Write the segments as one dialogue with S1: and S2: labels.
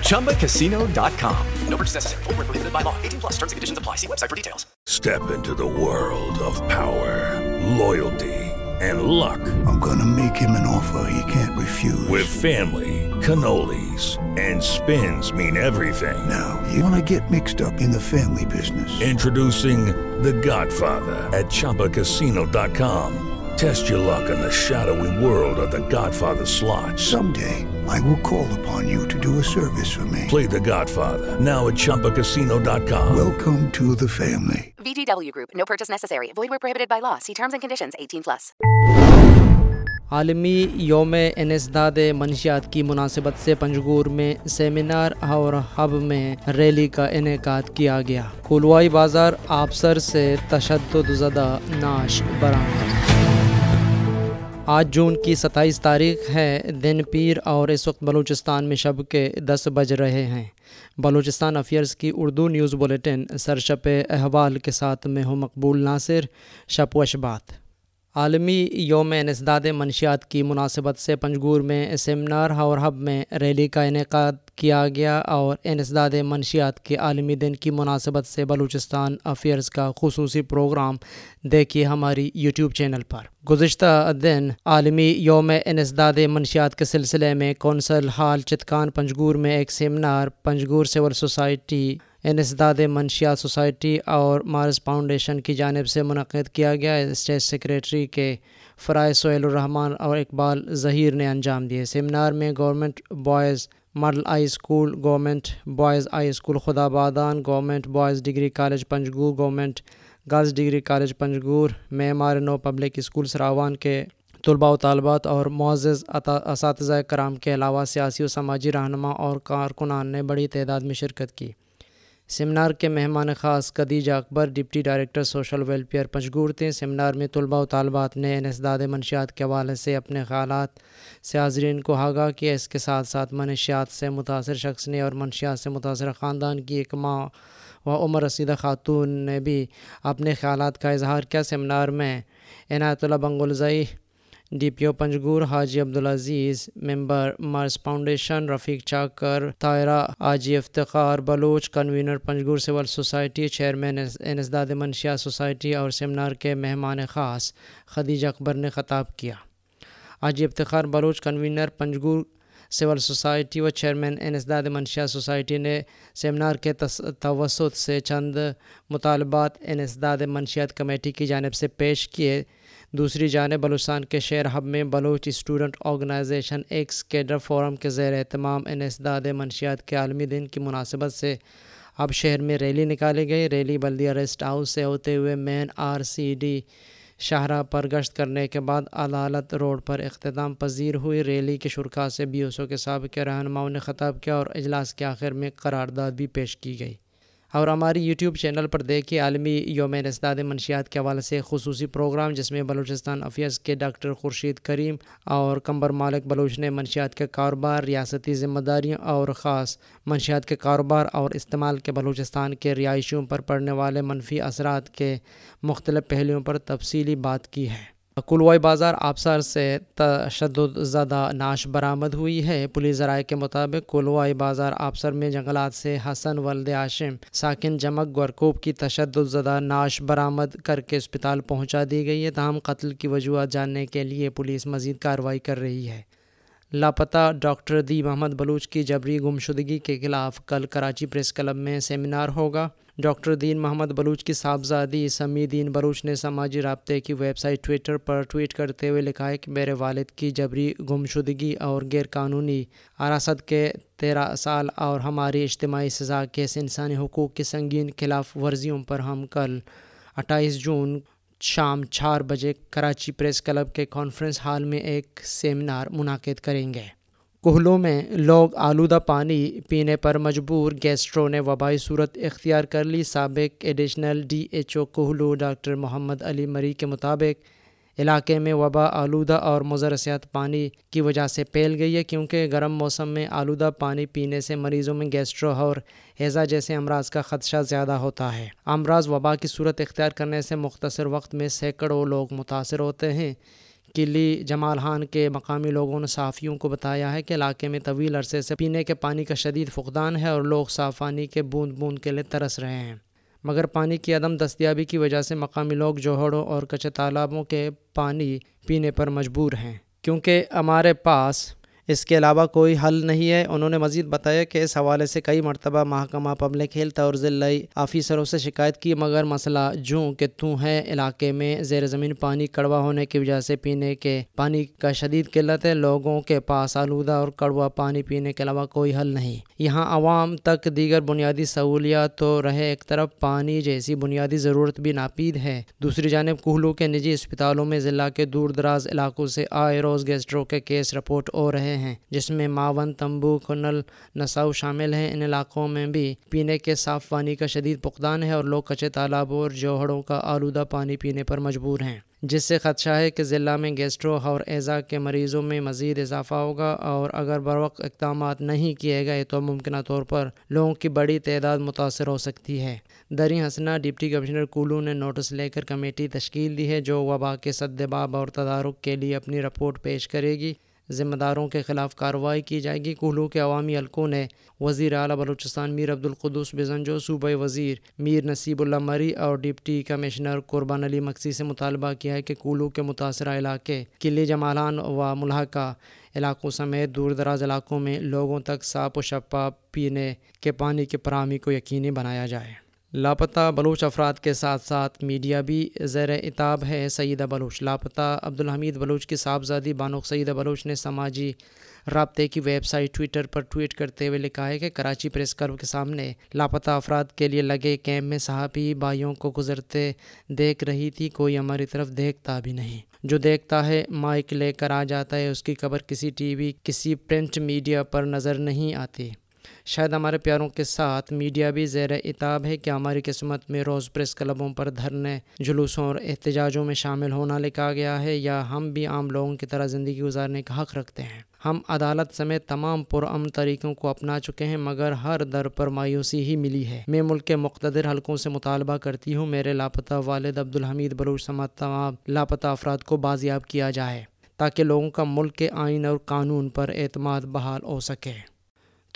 S1: ChumbaCasino.com. No purchase necessary. Void where prohibited by law. 18 plus terms and conditions apply. See website for details.
S2: Step into the world of power, loyalty, and luck.
S3: I'm gonna make him an offer he can't refuse.
S2: With family, cannolis, and spins mean everything.
S3: now, you wanna get mixed up in the family business.
S2: Introducing The Godfather at ChumbaCasino.com. Test your luck in the shadowy world of The Godfather slot.
S3: Someday, I will call upon you to do a service for me.
S2: Play The Godfather now at ChumbaCasino.com.
S3: Welcome to the family.
S4: VGW Group. No purchase necessary. Void where prohibited by law. See terms and conditions. 18 plus.
S5: عالمی یوم انسداد منشیات کی مناسبت سے پنجگور میں seminar اور hub میں ریلی کا انعقاد کیا گیا کولوائی بازار آبسر سے تشدد زدہ ناش برآمد آج جون کی ستائیس تاریخ ہے، دن پیر اور اس وقت بلوچستان میں شب کے دس بج رہے ہیں۔ بلوچستان افیئرز کی اردو نیوز بلیٹن سرشپ احوال کے ساتھ میں ہوں مقبول ناصر شپ و اشبات عالمی یوم انسداد منشیات کی مناسبت سے پنجگور میں سیمینار اور ہب میں ریلی کا انعقاد کیا گیا اور انسداد منشیات کے عالمی دن کی مناسبت سے بلوچستان افیئرز کا خصوصی پروگرام دیکھیے ہماری یوٹیوب چینل پر۔ گزشتہ دن عالمی یوم انسداد منشیات کے سلسلے میں کونسل ہال چتکان پنجگور میں ایک سیمینار، پنجگور سول سوسائٹی انسداد منشیات سوسائٹی اور مارس فاؤنڈیشن کی جانب سے منعقد کیا گیا۔ اسٹیٹ سیکریٹری کے فرائض سہیل الرحمان اور اقبال ظہیر نے انجام دیے۔ سیمینار میں government boys model high school, government boys high school Khudabadan government boys degree college Panjgur, government girls degree college Panjgur, معمار نو پبلک اسکول سراوان کے طلباء و طالبات اور معزز اساتذہ کرام کے علاوہ سیاسی و سماجی رہنما اور کارکنان نے بڑی تعداد میں شرکت کی۔ سیمینار کے مہمان خاص Khadija Akbar, deputy director social welfare Panjgur تھے۔ سیمینار میں طلباء و طالبات نے انسداد منشیات کے حوالے سے اپنے خیالات سے حاضرین کو آگاہ کیا۔ اس کے ساتھ ساتھ منشیات سے متاثر شخص نے اور منشیات سے متاثر خاندان کی ایک ماں و عمر رسیدہ خاتون نے بھی اپنے خیالات کا اظہار کیا۔ سیمینار میں Inayat Ullah Bangulzai D P O Panjgur, Haji Abdulaziz, member مرز foundation, Rafiq Chakar Tahira Haji Iftikhar Baloch, convener Panjgur civil society, chairman انسداد منشیہ سوسائٹی اور سیمینار کے مہمان خاص خدیجہ اکبر نے خطاب کیا۔ Haji Iftikhar Baloch, convener Panjgur civil society و چیئرمین انسداد منشیات سوسائٹی نے سیمینار کے توسط سے چند مطالبات انسداد منشیات کمیٹی کی جانب سے پیش کیے۔ دوسری جانب بلوچستان کے شہر ہب میں Baloch student organization ex cadre forum کے زیر اہتمام انسداد منشیات کے عالمی دن کی مناسبت سے اب شہر میں ریلی نکالی گئی۔ ریلی بلدیہ ریسٹ ہاؤس سے ہوتے ہوئے مین آر سی ڈی شاہراہ پر گشت کرنے کے بعد عدالت روڈ پر اختتام پذیر ہوئی۔ ریلی کے شرکا سے بی ایس او کے سابق رہنماؤں نے خطاب کیا اور اجلاس کے آخر میں قرارداد بھی پیش کی گئی۔ اور ہماری یوٹیوب چینل پر دیکھیے عالمی یوم انسداد منشیات کے حوالے سے خصوصی پروگرام، جس میں بلوچستان افیئرز کے ڈاکٹر خورشید کریم اور کمبر مالک بلوچ نے منشیات کے کاروبار، ریاستی ذمہ داریوں اور خاص منشیات کے کاروبار اور استعمال کے بلوچستان کے رہائشیوں پر پڑنے والے منفی اثرات کے مختلف پہلوؤں پر تفصیلی بات کی ہے۔ کلوائی بازار آبسار سے تشدد زدہ ناش برآمد ہوئی ہے۔ پولیس ذرائع کے مطابق کلوائی بازار آبسر میں جنگلات سے حسن ولد عاشم، ساکن جمک گورکوب کی تشدد زدہ ناش برآمد کر کے اسپتال پہنچا دی گئی ہے۔ تاہم قتل کی وجوہات جاننے کے لیے پولیس مزید کارروائی کر رہی ہے۔ لاپتہ ڈاکٹر دی محمد بلوچ کی جبری گمشدگی کے خلاف کل کراچی پریس کلب میں سیمینار ہوگا۔ ڈاکٹر دین محمد بلوچ کی صاحبزادی سمی دین بلوچ نے سماجی رابطے کی ویب سائٹ ٹویٹر پر ٹویٹ کرتے ہوئے لکھا ہے کہ میرے والد کی جبری گمشدگی اور غیر قانونی حراست کے تیرہ سال اور ہماری اجتماعی سزا کیس انسانی حقوق کی سنگین خلاف ورزیوں پر ہم کل اٹھائیس جون شام چار بجے کراچی پریس کلب کے کانفرنس ہال میں ایک سیمینار منعقد کریں گے۔ کوہلوں میں لوگ آلودہ پانی پینے پر مجبور گیسٹرو نے وبائی صورت اختیار کر لی سابق additional D H O Kohlu doctor Muhammad Ali Marri کے مطابق علاقے میں وبا، آلودہ اور مضرثیات پانی کی وجہ سے پھیل گئی ہے کیونکہ گرم موسم میں آلودہ پانی پینے سے مریضوں میں گیسٹرو اور ہیزا جیسے امراض کا خدشہ زیادہ ہوتا ہے۔ امراض وبا کی صورت اختیار کرنے سے مختصر وقت میں سینکڑوں لوگ متاثر ہوتے ہیں۔ قلی جمال خان کے مقامی لوگوں نے صحافیوں کو بتایا ہے کہ علاقے میں طویل عرصے سے پینے کے پانی کا شدید فقدان ہے اور لوگ صاف پانی کے بوند بوند کے لیے ترس رہے ہیں۔ مگر پانی کی عدم دستیابی کی وجہ سے مقامی لوگ جوہڑوں اور کچے تالابوں کے پانی پینے پر مجبور ہیں۔ کیونکہ ہمارے پاس اس کے علاوہ کوئی حل نہیں ہے۔ انہوں نے مزید بتایا کہ اس حوالے سے کئی مرتبہ محکمہ پبلک ہیلتھ اور ضلعی آفیسروں سے شکایت کی، مگر مسئلہ جوں کہ تو ہے، علاقے میں زیر زمین پانی کڑوا ہونے کی وجہ سے پینے کے پانی کا شدید قلت ہے۔ لوگوں کے پاس آلودہ اور کڑوا پانی پینے کے علاوہ کوئی حل نہیں۔ یہاں عوام تک دیگر بنیادی سہولیات تو رہے ایک طرف، پانی جیسی بنیادی ضرورت بھی ناپید ہے۔ دوسری جانب کوہلو کے نجی اسپتالوں میں ضلع کے دور دراز علاقوں سے آئے روز گیسٹرو کے کیس رپورٹ ہو رہے ہیں۔ جس میں ماون تمبو کنل، نساؤ شامل ہیں۔ ان علاقوں میں بھی پینے کے صاف پانی کا شدید پقدان ہے اور لوگ کچے تالابوں اور جوہڑوں کا آلودہ پانی پینے پر مجبور ہیں۔ جس سے خدشہ ہے کہ ضلع میں گیسٹرو اور ایزا کے مریضوں میں مزید اضافہ ہوگا اور اگر بروقت اقدامات نہیں کیے گئے تو ممکنہ طور پر لوگوں کی بڑی تعداد متاثر ہو سکتی ہے۔ دری حسنہ ڈپٹی کمشنر کولو نے نوٹس لے کر کمیٹی تشکیل دی ہے جو وبا کے سدباب اور تدارک کے لیے اپنی رپورٹ پیش کرے گی۔ ذمہ داروں کے خلاف کارروائی کی جائے گی۔ کوہلو کے عوامی حلقوں نے وزیر اعلیٰ بلوچستان میر عبدالقدس بزنجو صوبہ وزیر میر نصیب اللہ مری اور ڈپٹی کمشنر قربان علی مکسی سے مطالبہ کیا ہے کہ کولو کے متاثرہ علاقے قلعے جمالان و ملحقہ علاقوں سمیت دور دراز علاقوں میں لوگوں تک صاف و شفاف پینے کے پانی کی فراہمی کو یقینی بنایا جائے۔ لاپتہ بلوچ افراد کے ساتھ ساتھ میڈیا بھی زیر اتاب ہے۔ سیدہ بلوچ، لاپتہ عبدالحمید بلوچ کی صاحبزادی بانوق سیدہ بلوچ نے سماجی رابطے کی ویب سائٹ ٹویٹر پر ٹویٹ کرتے ہوئے لکھا ہے کہ کراچی پریس کلب کے سامنے لاپتہ افراد کے لیے لگے کیمپ میں صحافی بھائیوں کو گزرتے دیکھ رہی تھی، کوئی ہماری طرف دیکھتا بھی نہیں۔ جو دیکھتا ہے، مائک لے کر آ جاتا ہے، اس کی خبر کسی ٹی وی، کسی پرنٹ میڈیا پر نظر نہیں آتی۔ شاید ہمارے پیاروں کے ساتھ میڈیا بھی زیر اتاب ہے کہ ہماری قسمت میں روز پریس کلبوں پر دھرنے جلوسوں اور احتجاجوں میں شامل ہونا لکھا گیا ہے یا ہم بھی عام لوگوں کی طرح زندگی گزارنے کا حق رکھتے ہیں۔ ہم عدالت سمیت تمام پرامن طریقوں کو اپنا چکے ہیں، مگر ہر در پر مایوسی ہی ملی ہے۔ میں ملک کے مقتدر حلقوں سے مطالبہ کرتی ہوں، میرے لاپتہ والد عبدالحمید بلوچ سمت تمام لاپتہ افراد کو بازیاب کیا جائے تاکہ لوگوں کا ملک کے آئین اور قانون پر اعتماد بحال ہو سکے۔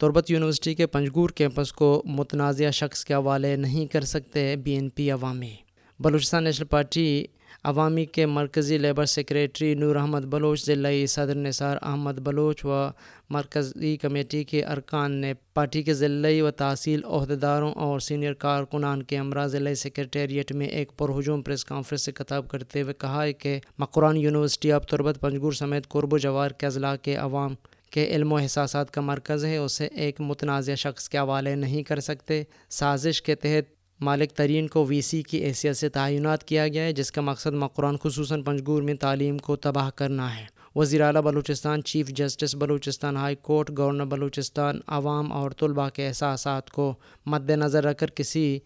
S5: تربت یونیورسٹی کے پنجگور کیمپس کو متنازعہ شخص کے حوالے نہیں کر سکتے بی این پی عوامی۔ بلوچستان نیشنل پارٹی عوامی کے مرکزی لیبر سیکریٹری نور احمد بلوچ، ضلعی صدر نثار احمد بلوچ و مرکزی کمیٹی کے ارکان نے پارٹی کے ضلعی و تحصیل عہدیداروں اور سینئر کارکنان کے امراء ضلعی سیکریٹریٹ میں ایک پرہجوم پریس کانفرنس سے خطاب کرتے ہوئے کہا ہے کہ مقران یونیورسٹی اب تربت پنجگور سمیت قرب و جوار کے اضلاع کے عوام کے علم و احساسات کا مرکز ہے، اسے ایک متنازع شخص کے حوالے نہیں کر سکتے۔ سازش کے تحت مالک ترین کو وی سی کی حیثیت سے تعینات کیا گیا ہے، جس کا مقصد مقران خصوصاً پنجگور میں تعلیم کو تباہ کرنا ہے۔ وزیر اعلیٰ Balochistan, chief justice Balochistan high court, governor Balochistan, عوام اور طلباء کے احساسات کو مد نظر رکھ کر کسی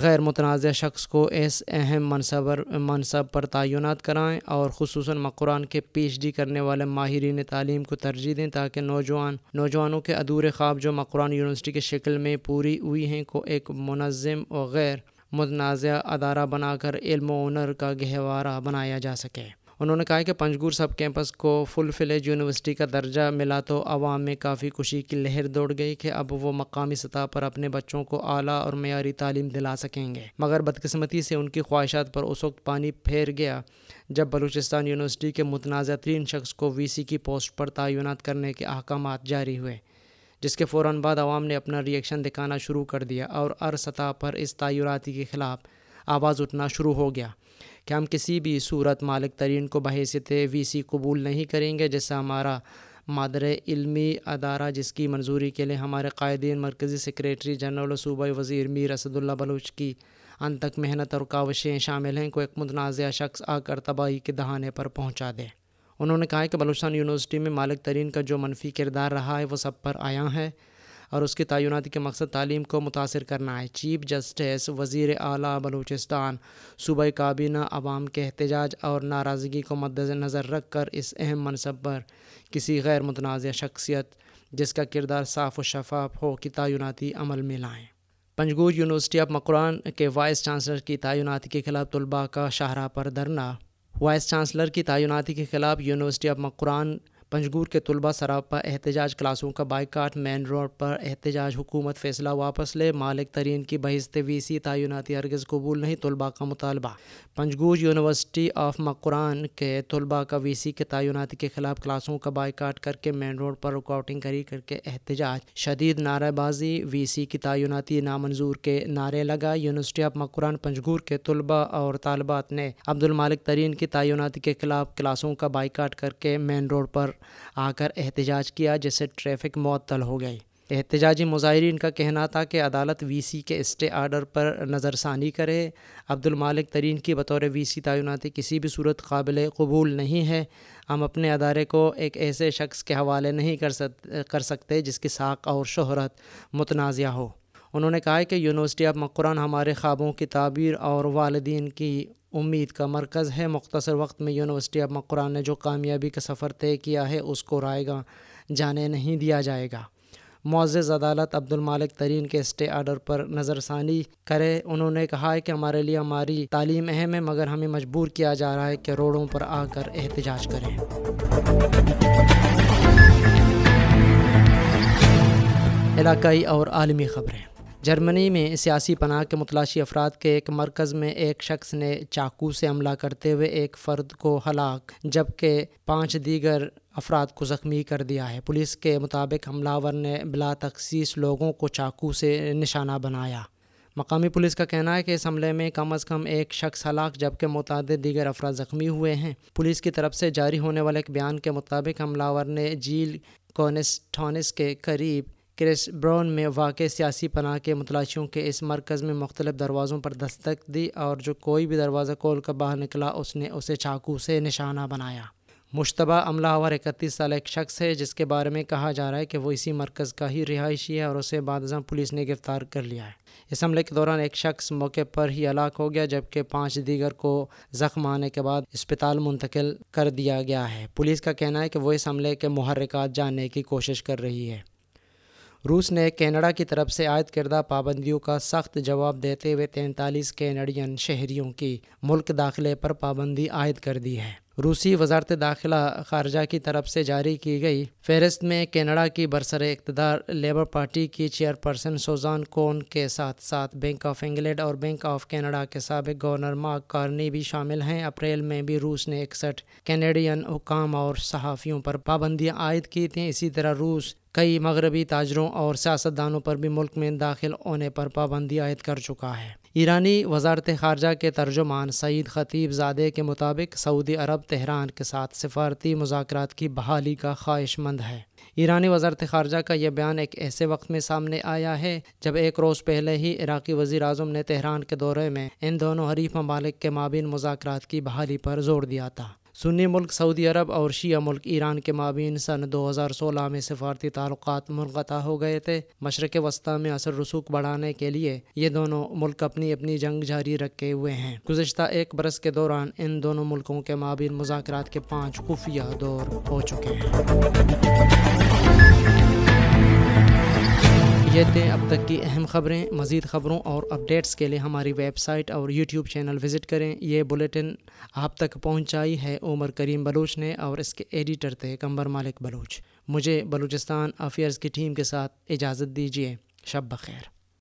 S5: غیر متنازع شخص کو اس اہم منصب منصب پر تعینات کرائیں اور خصوصاً مقران کے پی ایچ ڈی کرنے والے ماہرین تعلیم کو ترجیح دیں تاکہ نوجوان نوجوانوں کے ادھورے خواب جو مقران یونیورسٹی کی شکل میں پوری ہوئی ہیں کو ایک منظم اور غیر متنازع ادارہ بنا کر علم و ہنر کا گہوارہ بنایا جا سکے۔ انہوں نے کہا کہ پنجگور سب کیمپس کو فل فلیج یونیورسٹی کا درجہ ملا تو عوام میں کافی خوشی کی لہر دوڑ گئی کہ اب وہ مقامی سطح پر اپنے بچوں کو اعلیٰ اور معیاری تعلیم دلا سکیں گے۔ مگر بدقسمتی سے ان کی خواہشات پر اس وقت پانی پھیر گیا جب بلوچستان یونیورسٹی کے متنازع ترین شخص کو وی سی کی پوسٹ پر تعینات کرنے کے احکامات جاری ہوئے، جس کے فوراً بعد عوام نے اپنا ریئیکشن دکھانا شروع کر دیا اور ہر سطح پر اس تعیناتی کے خلاف آواز اٹھنا شروع ہو گیا۔ کہ ہم کسی بھی صورت مالک ترین کو بحیثیت وی سی قبول نہیں کریں گے، جیسا ہمارا مادر علمی ادارہ جس کی منظوری کے لیے ہمارے قائدین، مرکزی سیکریٹری، جنرل و صوبہ وزیر میر اسد اللہ بلوچ کی ان تک محنت اور کاوشیں شامل ہیں، کو ایک متنازع شخص آ کر تباہی کے دہانے پر پہنچا دے۔ انہوں نے کہا کہ بلوچستان یونیورسٹی میں مالک ترین کا جو منفی کردار رہا ہے، وہ سب پر آیا ہے۔ اور اس کی تعیناتی کے مقصد تعلیم کو متاثر کرنا ہے۔ چیف جسٹس وزیر اعلیٰ بلوچستان صوبہ کابینہ عوام کے احتجاج اور ناراضگی کو مد نظر رکھ کر اس اہم منصب پر کسی غیر متنازع شخصیت جس کا کردار صاف و شفاف ہو کہ تعیناتی عمل میں لائیں۔ پنجگور یونیورسٹی آف مقران کے وائس چانسلر کی تعیناتی کے خلاف طلباء کا شاہراہ پر دھرنا۔ وائس چانسلر کی تعیناتی کے خلاف یونیورسٹی آف مقران پنجگور کے طلبہ سراپا احتجاج کلاسوں کا بائیکاٹ مین روڈ پر احتجاج حکومت فیصلہ واپس لے۔ مالک ترین کی بحث وی سی تعیناتی ارگز قبول نہیں طلباء کا مطالبہ۔ پنجگور یونیورسٹی آف مقران کے طلباء کا وی سی کے تعیناتی کے خلاف کلاسوں کا بائیکاٹ کر کے مین روڈ پر رکاوٹنگ کری کر کے احتجاج۔ شدید نعرہ بازی، وی سی کی تعیناتی نامنظور کے نعرے لگا۔ یونیورسٹی آف مقران، پنجگور کے طلباء اور طالبات نے عبد المالک ترین کی تعیناتی کے خلاف کلاسوں کا بائیکاٹ کر کے مین روڈ پر آ کر احتجاج کیا جس سے ٹریفک معطل ہو گئی۔ احتجاجی مظاہرین کا کہنا تھا کہ عدالت وی سی کے اسٹے آرڈر پر نظر ثانی کرے۔ عبد المالک ترین کی بطور وی سی تعیناتی کسی بھی صورت قابل قبول نہیں ہے۔ ہم اپنے ادارے کو ایک ایسے شخص کے حوالے نہیں کر سکتے جس کی ساق اور شہرت متنازعہ ہو۔ انہوں نے کہا کہ یونیورسٹی آف مقران ہمارے خوابوں کی تعبیر اور والدین کی امید کا مرکز ہے۔ مختصر وقت میں یونیورسٹی آف مقران نے جو کامیابی کا سفر طے کیا ہے، اس کو رائے گا جانے نہیں دیا جائے گا۔ معزز عدالت عبد المالک ترین کے اسٹے آرڈر پر نظر ثانی کرے۔ انہوں نے کہا ہے کہ ہمارے لیے ہماری تعلیم اہم ہے، مگر ہمیں مجبور کیا جا رہا ہے کہ روڈوں پر آ کر احتجاج کریں۔ علاقائی اور عالمی خبریں۔ جرمنی میں سیاسی پناہ کے متلاشی افراد کے ایک مرکز میں ایک شخص نے چاقو سے حملہ کرتے ہوئے ایک فرد کو ہلاک، جبکہ پانچ دیگر افراد کو زخمی کر دیا ہے۔ پولیس کے مطابق حملہ ور نے بلا تخصیص لوگوں کو چاقو سے نشانہ بنایا۔ مقامی پولیس کا کہنا ہے کہ اس حملے میں کم از کم ایک شخص ہلاک، جبکہ متعدد دیگر افراد زخمی ہوئے ہیں۔ پولیس کی طرف سے جاری ہونے والے ایک بیان کے مطابق حملہ ور نے جیل کونسٹانس کے قریب کرس براؤن میں واقع سیاسی پناہ کے متلاشیوں کے اس مرکز میں مختلف دروازوں پر دستک دی اور جو کوئی بھی دروازہ کھول کر باہر نکلا، اس نے اسے چاقو سے نشانہ بنایا۔ مشتبہ عملہ اور اکتیس سال ایک شخص ہے، جس کے بارے میں کہا جا رہا ہے کہ وہ اسی مرکز کا ہی رہائشی ہے اور اسے بعد ازاں پولیس نے گرفتار کر لیا ہے۔ اس حملے کے دوران ایک شخص موقع پر ہی ہلاک ہو گیا، جبکہ پانچ دیگر کو زخم آنے کے بعد اسپتال منتقل کر دیا گیا ہے۔ پولیس کا کہنا ہے کہ وہ اس حملے کے محرکات جاننے کی کوشش کر رہی ہے۔ روس نے کینیڈا کی طرف سے عائد کردہ پابندیوں کا سخت جواب دیتے ہوئے تینتالیس کینیڈین شہریوں کی ملک داخلے پر پابندی عائد کر دی ہے۔ روسی وزارت داخلہ خارجہ کی طرف سے جاری کی گئی فہرست میں کینیڈا کی برسر اقتدار لیبر پارٹی کی چیئر پرسن سوزان کون کے ساتھ ساتھ بینک آف انگلینڈ اور بینک آف کینیڈا کے سابق گورنر مارک کارنی بھی شامل ہیں۔ اپریل میں بھی روس نے اکسٹھ کینیڈین حکام اور صحافیوں پر پابندیاں عائد کی تھیں۔ اسی طرح روس کئی مغربی تاجروں اور سیاستدانوں پر بھی ملک میں داخل ہونے پر پابندی عائد کر چکا ہے۔ ایرانی وزارت خارجہ کے ترجمان سعید خطیب زادے کے مطابق سعودی عرب تہران کے ساتھ سفارتی مذاکرات کی بحالی کا خواہش مند ہے۔ ایرانی وزارت خارجہ کا یہ بیان ایک ایسے وقت میں سامنے آیا ہے جب ایک روز پہلے ہی عراقی وزیر اعظم نے تہران کے دورے میں ان دونوں حریف ممالک کے مابین مذاکرات کی بحالی پر زور دیا تھا۔ سنی ملک، سعودی عرب اور شیعہ ملک ایران کے مابین سن دو ہزار سولہ میں سفارتی تعلقات منقطع ہو گئے تھے۔ مشرق وسطی میں اثر رسوخ بڑھانے کے لیے یہ دونوں ملک اپنی اپنی جنگ جاری رکھے ہوئے ہیں۔ گزشتہ ایک برس کے دوران ان دونوں ملکوں کے مابین مذاکرات کے پانچ خفیہ دور ہو چکے ہیں۔ یہ تھے اب تک کی اہم خبریں، مزید خبروں اور اپڈیٹس کے لیے ہماری ویب سائٹ اور یوٹیوب چینل وزٹ کریں۔ یہ بلیٹن آپ تک پہنچائی ہے۔ عمر کریم بلوچ نے اور اس کے ایڈیٹر تھے کمبر مالک بلوچ۔ مجھے بلوچستان افیئرز کی ٹیم کے ساتھ اجازت دیجیے شب بخیر۔